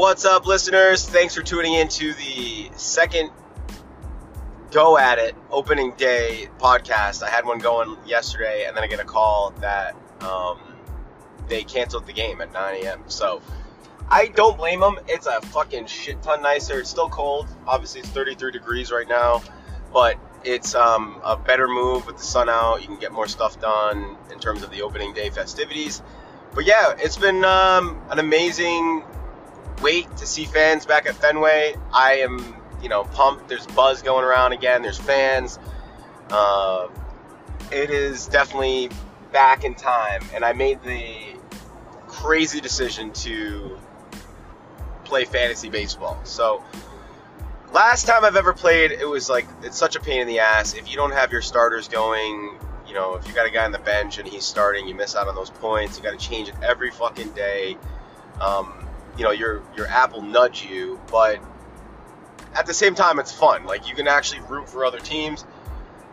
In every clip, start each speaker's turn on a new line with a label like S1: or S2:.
S1: What's up, listeners? Thanks for tuning in to the second go at it opening day podcast. I had one going yesterday, and then I get a call that um, they canceled the game at 9 a.m. So I don't blame them. It's a fucking shit ton nicer. It's still cold. Obviously, it's 33 degrees right now, but it's um, a better move with the sun out. You can get more stuff done in terms of the opening day festivities. But yeah, it's been um, an amazing wait to see fans back at Fenway. I am, you know, pumped. There's buzz going around again. There's fans. Uh, it is definitely back in time, and I made the crazy decision to play fantasy baseball. So last time I've ever played, it was like it's such a pain in the ass. If you don't have your starters going, you know, if you got a guy on the bench and he's starting, you miss out on those points. You got to change it every fucking day. Um, you know, your your app will nudge you, but at the same time, it's fun. Like you can actually root for other teams.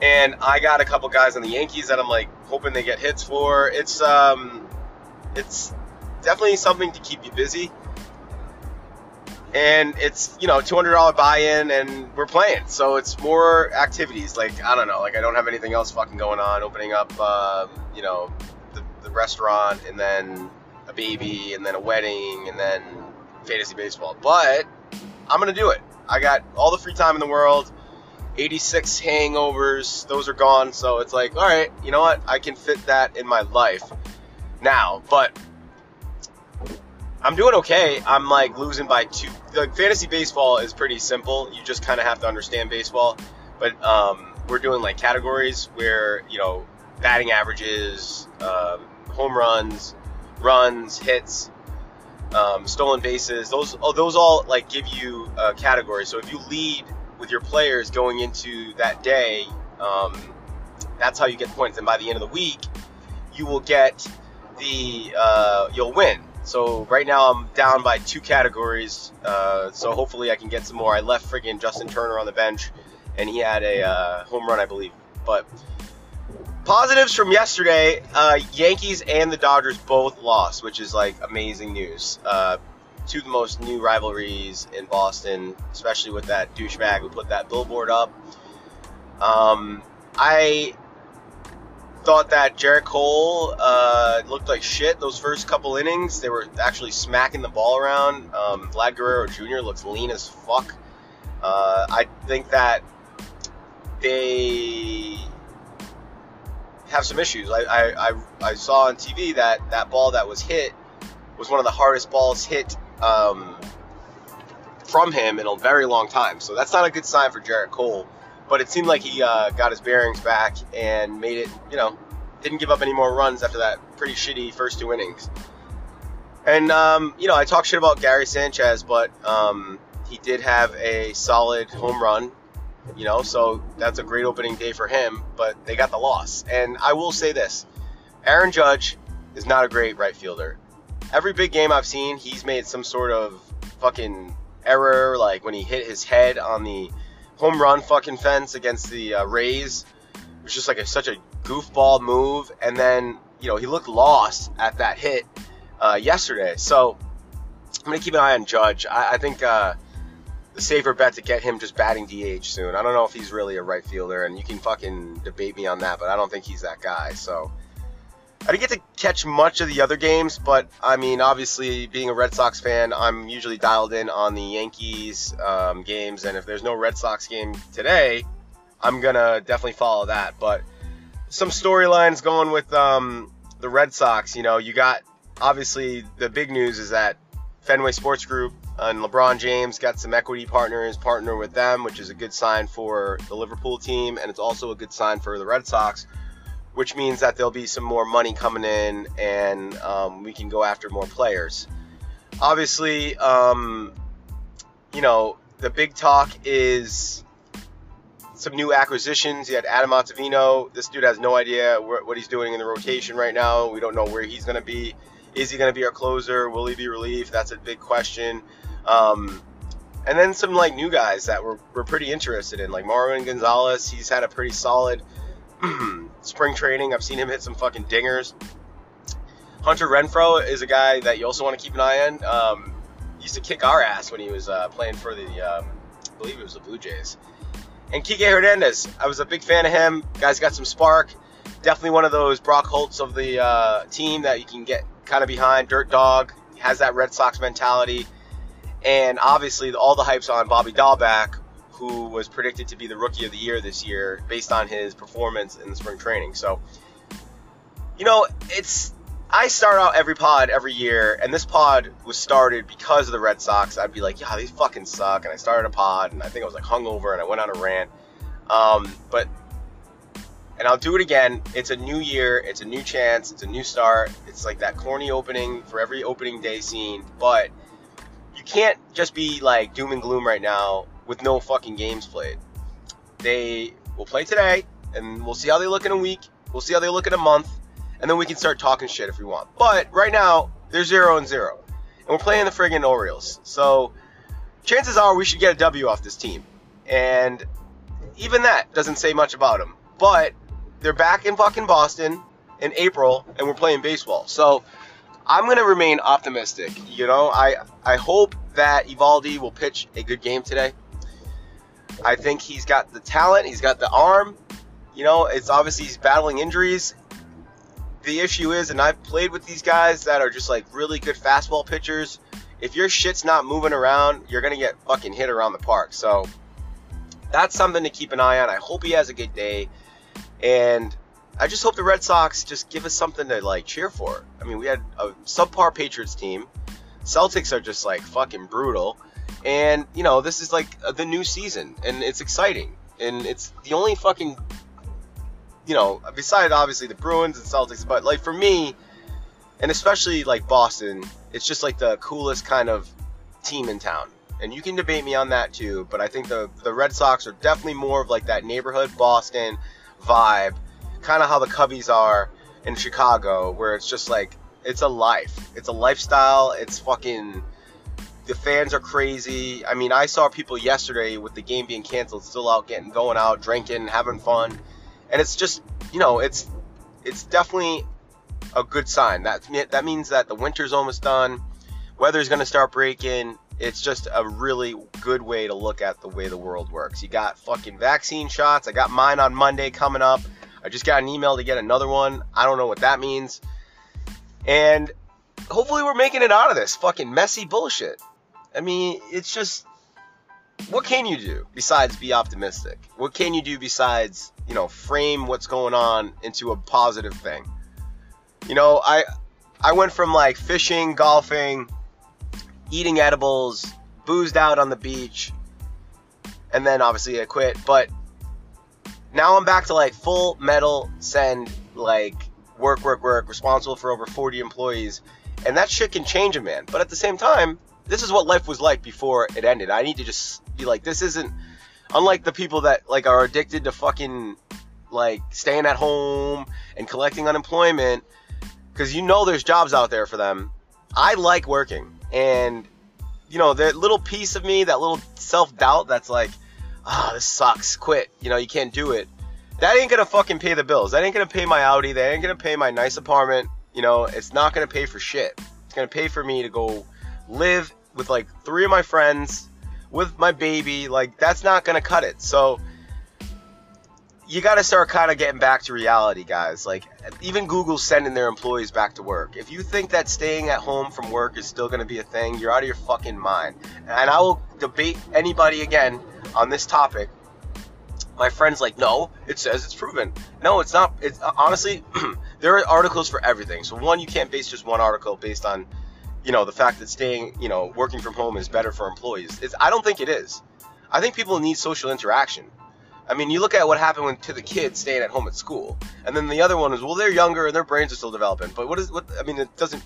S1: And I got a couple guys on the Yankees that I'm like hoping they get hits for. It's um, it's definitely something to keep you busy and it's you know $200 buy-in and we're playing so it's more activities like i don't know like i don't have anything else fucking going on opening up uh, you know the, the restaurant and then baby and then a wedding and then fantasy baseball but i'm gonna do it i got all the free time in the world 86 hangovers those are gone so it's like all right you know what i can fit that in my life now but I'm doing okay. I'm like losing by two. Like fantasy baseball is pretty simple. You just kind of have to understand baseball. But um, we're doing like categories where you know batting averages, um, home runs, runs, hits, um, stolen bases. Those oh, those all like give you a category. So if you lead with your players going into that day, um, that's how you get points. And by the end of the week, you will get the uh, you'll win. So right now I'm down by two categories. Uh, so hopefully I can get some more. I left friggin' Justin Turner on the bench, and he had a uh, home run, I believe. But positives from yesterday: uh, Yankees and the Dodgers both lost, which is like amazing news. Uh, two of the most new rivalries in Boston, especially with that douchebag who put that billboard up. Um, I thought that Gerrit Cole uh, looked like shit those first couple innings. They were actually smacking the ball around. Um, Vlad Guerrero Jr. looks lean as fuck. Uh, I think that they have some issues. I, I, I, I, saw on TV that that ball that was hit was one of the hardest balls hit um, from him in a very long time. So that's not a good sign for Gerrit Cole. But it seemed like he uh, got his bearings back and made it, you know, didn't give up any more runs after that pretty shitty first two innings. And, um, you know, I talk shit about Gary Sanchez, but um, he did have a solid home run, you know, so that's a great opening day for him, but they got the loss. And I will say this Aaron Judge is not a great right fielder. Every big game I've seen, he's made some sort of fucking error, like when he hit his head on the home run fucking fence against the uh, Rays. It was just like a, such a goofball move, and then you know he looked lost at that hit uh, yesterday. So I'm gonna keep an eye on Judge. I, I think uh, the safer bet to get him just batting DH soon. I don't know if he's really a right fielder, and you can fucking debate me on that, but I don't think he's that guy. So I didn't get to catch much of the other games, but I mean, obviously, being a Red Sox fan, I'm usually dialed in on the Yankees um, games, and if there's no Red Sox game today, I'm gonna definitely follow that. But some storylines going with um, the Red Sox. You know, you got obviously the big news is that Fenway Sports Group and LeBron James got some equity partners partner with them, which is a good sign for the Liverpool team, and it's also a good sign for the Red Sox which means that there'll be some more money coming in and um, we can go after more players. Obviously, um, you know, the big talk is some new acquisitions. You had Adam Ottavino. This dude has no idea what he's doing in the rotation right now. We don't know where he's going to be. Is he going to be our closer? Will he be relief? That's a big question. Um, and then some like new guys that we're, we're pretty interested in, like Marwin Gonzalez. He's had a pretty solid spring training. I've seen him hit some fucking dingers. Hunter Renfroe is a guy that you also want to keep an eye on. Um, used to kick our ass when he was uh, playing for the, um, I believe it was the Blue Jays. And Kike Hernandez, I was a big fan of him. Guy's got some spark. Definitely one of those Brock Holts of the uh, team that you can get kind of behind. Dirt dog, has that Red Sox mentality. And obviously, all the hype's on Bobby Dalbec, who was predicted to be the rookie of the year this year based on his performance in the spring training. So, you know, it's I start out every pod every year, and this pod was started because of the Red Sox. I'd be like, yeah, these fucking suck. And I started a pod, and I think I was like hungover, and I went on a rant. Um, but, and I'll do it again. It's a new year, it's a new chance, it's a new start. It's like that corny opening for every opening day scene. But you can't just be like doom and gloom right now with no fucking games played. They will play today, and we'll see how they look in a week. We'll see how they look in a month and then we can start talking shit if we want. But right now, they're zero and zero, and we're playing the friggin' Orioles. So chances are we should get a W off this team, and even that doesn't say much about them. But they're back in fucking Boston in April, and we're playing baseball. So I'm gonna remain optimistic. You know, I I hope that Eovaldi will pitch a good game today. I think he's got the talent, he's got the arm. You know, it's obviously he's battling injuries the issue is, and I've played with these guys that are just like really good fastball pitchers. If your shit's not moving around, you're gonna get fucking hit around the park. So that's something to keep an eye on. I hope he has a good day, and I just hope the Red Sox just give us something to like cheer for. I mean, we had a subpar Patriots team. Celtics are just like fucking brutal, and you know this is like the new season, and it's exciting, and it's the only fucking you know, besides obviously the Bruins and Celtics, but like for me, and especially like Boston, it's just like the coolest kind of team in town. And you can debate me on that too, but I think the the Red Sox are definitely more of like that neighborhood Boston vibe, kind of how the Cubbies are in Chicago, where it's just like it's a life, it's a lifestyle, it's fucking. The fans are crazy. I mean, I saw people yesterday with the game being canceled, still out getting going out, drinking, having fun and it's just you know it's it's definitely a good sign. That that means that the winter's almost done. Weather's to start breaking. It's just a really good way to look at the way the world works. You got fucking vaccine shots. I got mine on Monday coming up. I just got an email to get another one. I don't know what that means. And hopefully we're making it out of this fucking messy bullshit. I mean, it's just what can you do besides be optimistic? What can you do besides, you know, frame what's going on into a positive thing? You know, I I went from like fishing, golfing, eating edibles, boozed out on the beach, and then obviously I quit, but now I'm back to like full metal send like work work work responsible for over 40 employees and that shit can change a man. But at the same time, this is what life was like before it ended. I need to just be like, this isn't unlike the people that like are addicted to fucking like staying at home and collecting unemployment because you know there's jobs out there for them. I like working, and you know that little piece of me, that little self doubt that's like, ah, oh, this sucks, quit. You know, you can't do it. That ain't gonna fucking pay the bills. That ain't gonna pay my Audi. That ain't gonna pay my nice apartment. You know, it's not gonna pay for shit. It's gonna pay for me to go live with like three of my friends with my baby. Like that's not gonna cut it. So you got to start kind of getting back to reality, guys. Like even Google's sending their employees back to work. If you think that staying at home from work is still gonna be a thing, you're out of your fucking mind. And I will debate anybody again on this topic. My friend's like, no, it says it's proven. No, it's not. It's uh, honestly, there are articles for everything. So one, you can't base just one article based on you know, the fact that staying, you know, working from home is better for employees. It's, I don't think it is. I think people need social interaction. I mean, you look at what happened when, to the kids staying at home at school, and then the other one is, well, they're younger and their brains are still developing. But what is what? I mean, it doesn't.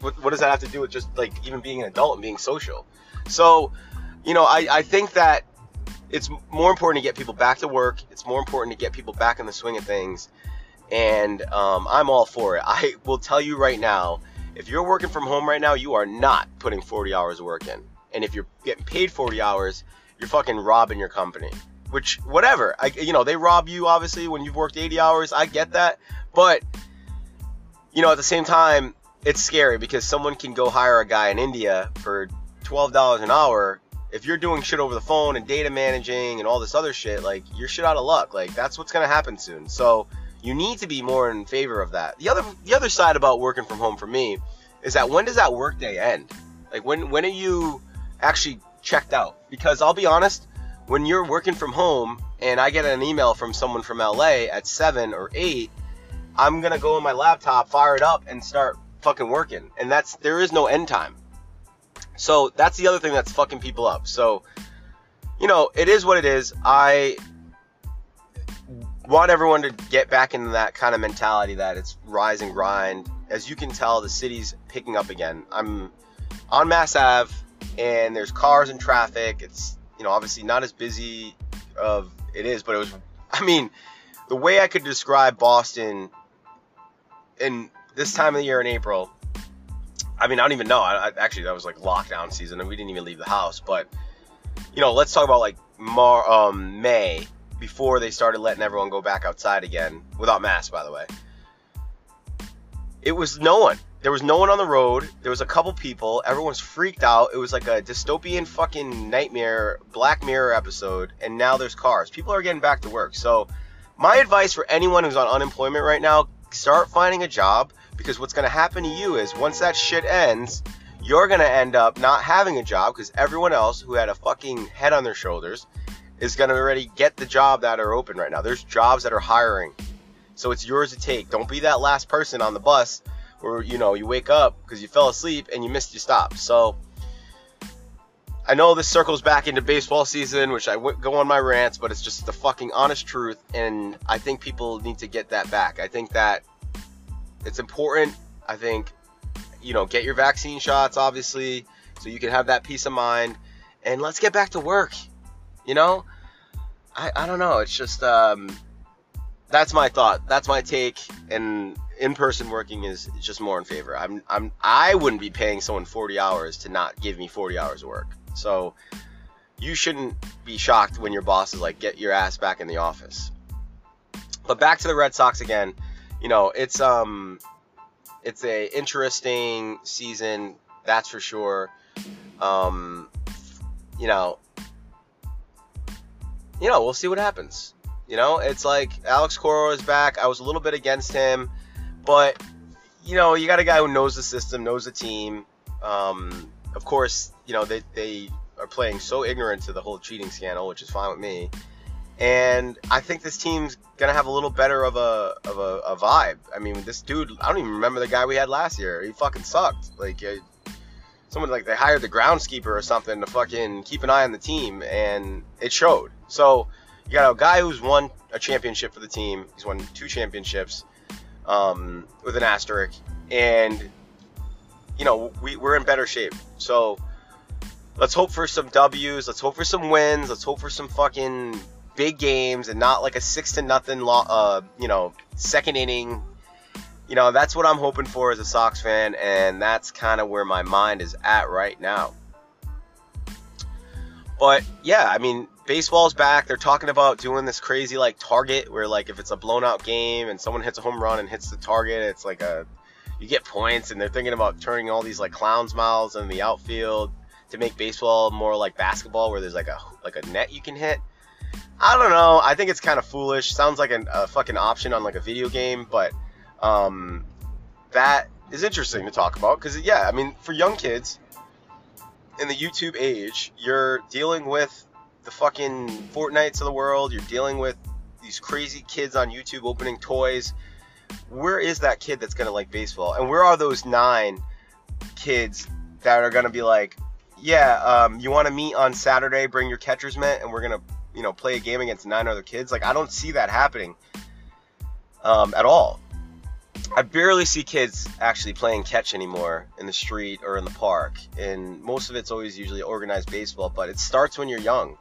S1: What, what does that have to do with just like even being an adult and being social? So, you know, I, I think that it's more important to get people back to work. It's more important to get people back in the swing of things, and um, I'm all for it. I will tell you right now if you're working from home right now, you are not putting 40 hours of work in. And if you're getting paid 40 hours, you're fucking robbing your company. Which, whatever. I, you know, they rob you obviously when you've worked 80 hours. I get that. But, you know, at the same time, it's scary because someone can go hire a guy in India for $12 an hour, if you're doing shit over the phone and data managing and all this other shit, like you're shit out of luck. Like that's what's gonna happen soon. So you need to be more in favor of that. The other the other side about working from home for me is that when does that workday end? Like when when are you actually checked out? Because I'll be honest, when you're working from home and I get an email from someone from LA at seven or eight, I'm gonna go on my laptop, fire it up, and start fucking working. And that's there is no end time. So that's the other thing that's fucking people up. So, you know, it is what it is. I want everyone to get back into that kind of mentality that it's rise and grind. As you can tell, the city's picking up again. I'm on Mass Ave, and there's cars and traffic. It's you know obviously not as busy of it is, but it was. I mean, the way I could describe Boston in this time of the year in April I mean, I don't even know. I, I, actually, that was like lockdown season, and we didn't even leave the house. But you know, let's talk about like Mar- um, May before they started letting everyone go back outside again without masks, by the way. It was no one. There was no one on the road. There was a couple people. Everyone's freaked out. It was like a dystopian fucking nightmare, Black Mirror episode. And now there's cars. People are getting back to work. So, my advice for anyone who's on unemployment right now: start finding a job because what's going to happen to you is once that shit ends, you're going to end up not having a job because everyone else who had a fucking head on their shoulders is going to already get the job that are open right now. There's jobs that are hiring. So it's yours to take. Don't be that last person on the bus where, you know, you wake up because you fell asleep and you missed your stop. So I know this circles back into baseball season, which I go on my rants, but it's just the fucking honest truth. And I think people need to get that back. I think that it's important. I think, you know, get your vaccine shots, obviously, so you can have that peace of mind. And let's get back to work. You know, I, I don't know. It's just, um, that's my thought. That's my take. And in-person working is just more in favor. I'm, I'm, I wouldn't be paying someone 40 hours to not give me 40 hours of work. So you shouldn't be shocked when your boss is like, get your ass back in the office. But back to the Red Sox again you know, it's um, it's a interesting season, that's for sure. Um, you know, you know, we'll see what happens. You know, it's like Alex Cora is back. I was a little bit against him, but you know, you got a guy who knows the system, knows the team. Um, of course, you know they they are playing so ignorant to the whole cheating scandal, which is fine with me and I think this team's gonna have a little better of a of a, a, vibe. I mean, this dude, I don't even remember the guy we had last year. He fucking sucked. Like, uh, someone like they hired the groundskeeper or something to fucking keep an eye on the team, and it showed. So you got a guy who's won a championship for the team. He's won two championships um, with an asterisk, and you know we, we're in better shape. So let's hope for some W's. Let's hope for some wins. Let's hope for some fucking big games and not like a six to nothing, uh, you know, second inning. You know, that's what I'm hoping for as a Sox fan, and that's kind of where my mind is at right now. But yeah, I mean, baseball's back. They're talking about doing this crazy like target where like if it's a blown out game and someone hits a home run and hits the target, it's like a you get points. And they're thinking about turning all these like clowns mouths in the outfield to make baseball more like basketball, where there's like a like a net you can hit. I don't know. I think it's kind of foolish. Sounds like an, a fucking option on like a video game, but um, that is interesting to talk about because yeah, I mean, for young kids in the YouTube age, you're dealing with the fucking Fortnites of the world. You're dealing with these crazy kids on YouTube opening toys. Where is that kid that's gonna like baseball? And where are those nine kids that are gonna be like, yeah, um, you want to meet on Saturday? Bring your catcher's mitt, and we're gonna you know, play a game against nine other kids. Like I don't see that happening um, at all. I barely see kids actually playing catch anymore in the street or in the park, and most of it's always usually organized baseball. But it starts when you're young,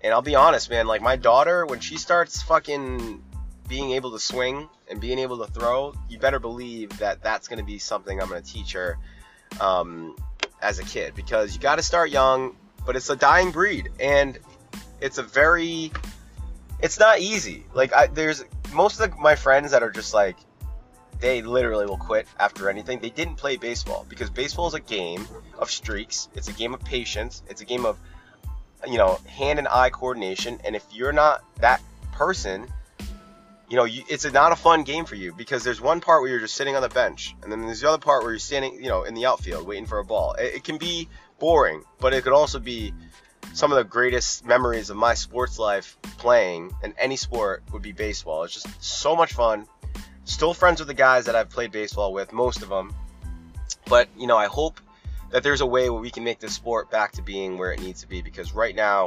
S1: and I'll be honest, man. Like my daughter, when she starts fucking being able to swing and being able to throw, you better believe that that's going to be something I'm going to teach her um, as a kid because you got to start young. But it's a dying breed, and it's a very it's not easy. Like I, there's most of the, my friends that are just like they literally will quit after anything. They didn't play baseball because baseball is a game of streaks. It's a game of patience. It's a game of you know hand and eye coordination. And if you're not that person, you know you, it's a, not a fun game for you because there's one part where you're just sitting on the bench, and then there's the other part where you're standing, you know, in the outfield waiting for a ball. It, it can be boring, but it could also be some of the greatest memories of my sports life playing in any sport would be baseball. It's just so much fun. Still friends with the guys that I've played baseball with, most of them. But, you know, I hope that there's a way where we can make this sport back to being where it needs to be because right now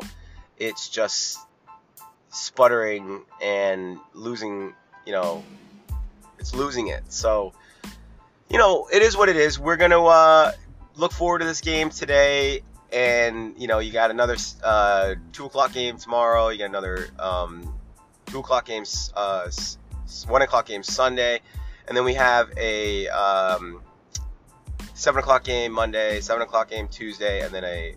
S1: it's just sputtering and losing, you know, it's losing it. So, you know, it is what it is. We're going to uh, look forward to this game today. And, you know, you got another uh, 2 o'clock game tomorrow. You got another um, 2 o'clock games uh, one o'clock game Sunday, and then we have a um, seven o'clock game Monday, seven o'clock game Tuesday, and then a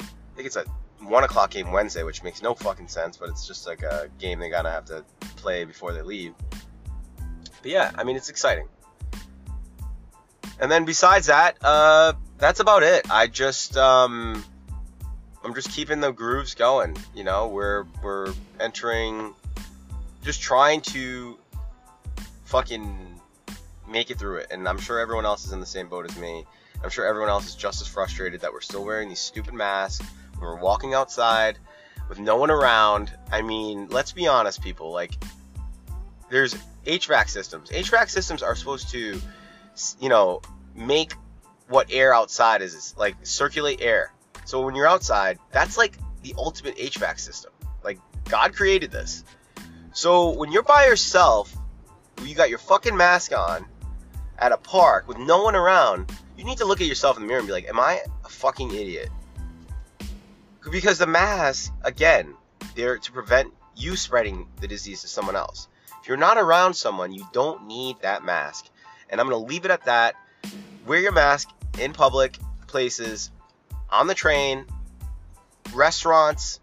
S1: I think it's a one o'clock game Wednesday, which makes no fucking sense, but it's just like a game they gotta have to play before they leave. But yeah, I mean it's exciting. And then besides that, uh, that's about it. I just um, I'm just keeping the grooves going. You know, we're we're entering just trying to fucking make it through it. And I'm sure everyone else is in the same boat as me. I'm sure everyone else is just as frustrated that we're still wearing these stupid masks. when We're walking outside with no one around. I mean, let's be honest, people. Like, there's HVAC systems. HVAC systems are supposed to, you know, make what air outside is like circulate air. So when you're outside, that's like the ultimate HVAC system. Like God created this. So when you're by yourself, you got your fucking mask on at a park with no one around, you need to look at yourself in the mirror and be like, am I a fucking idiot? Because the mask, again, they're to prevent you spreading the disease to someone else. If you're not around someone, you don't need that mask. And I'm going to leave it at that. Wear your mask in public places, on the train, restaurants.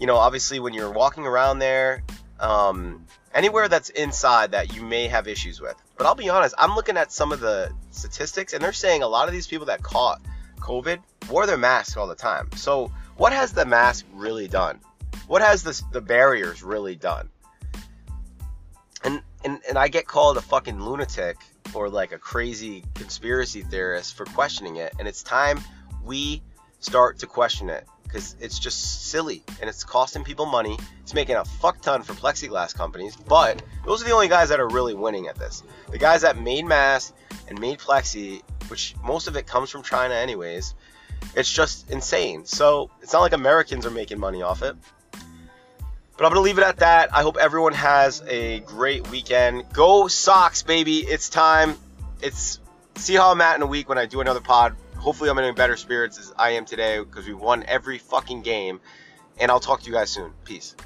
S1: You know, obviously, when you're walking around there, um, anywhere that's inside that you may have issues with. But I'll be honest, I'm looking at some of the statistics, and they're saying a lot of these people that caught COVID wore their masks all the time. So, what has the mask really done? What has the, the barriers really done? And, and and I get called a fucking lunatic or like a crazy conspiracy theorist for questioning it, and it's time we start to question it because it's just silly and it's costing people money. It's making a fuck ton for plexiglass companies, but those are the only guys that are really winning at this. The guys that made masks and made plexi, which most of it comes from China anyways, it's just insane. So it's not like Americans are making money off it. But I'm going to leave it at that. I hope everyone has a great weekend. Go Sox, baby. It's time. It's see how I'm at in a week when I do another pod hopefully I'm in better spirits as I am today because we won every fucking game. And I'll talk to you guys soon. Peace.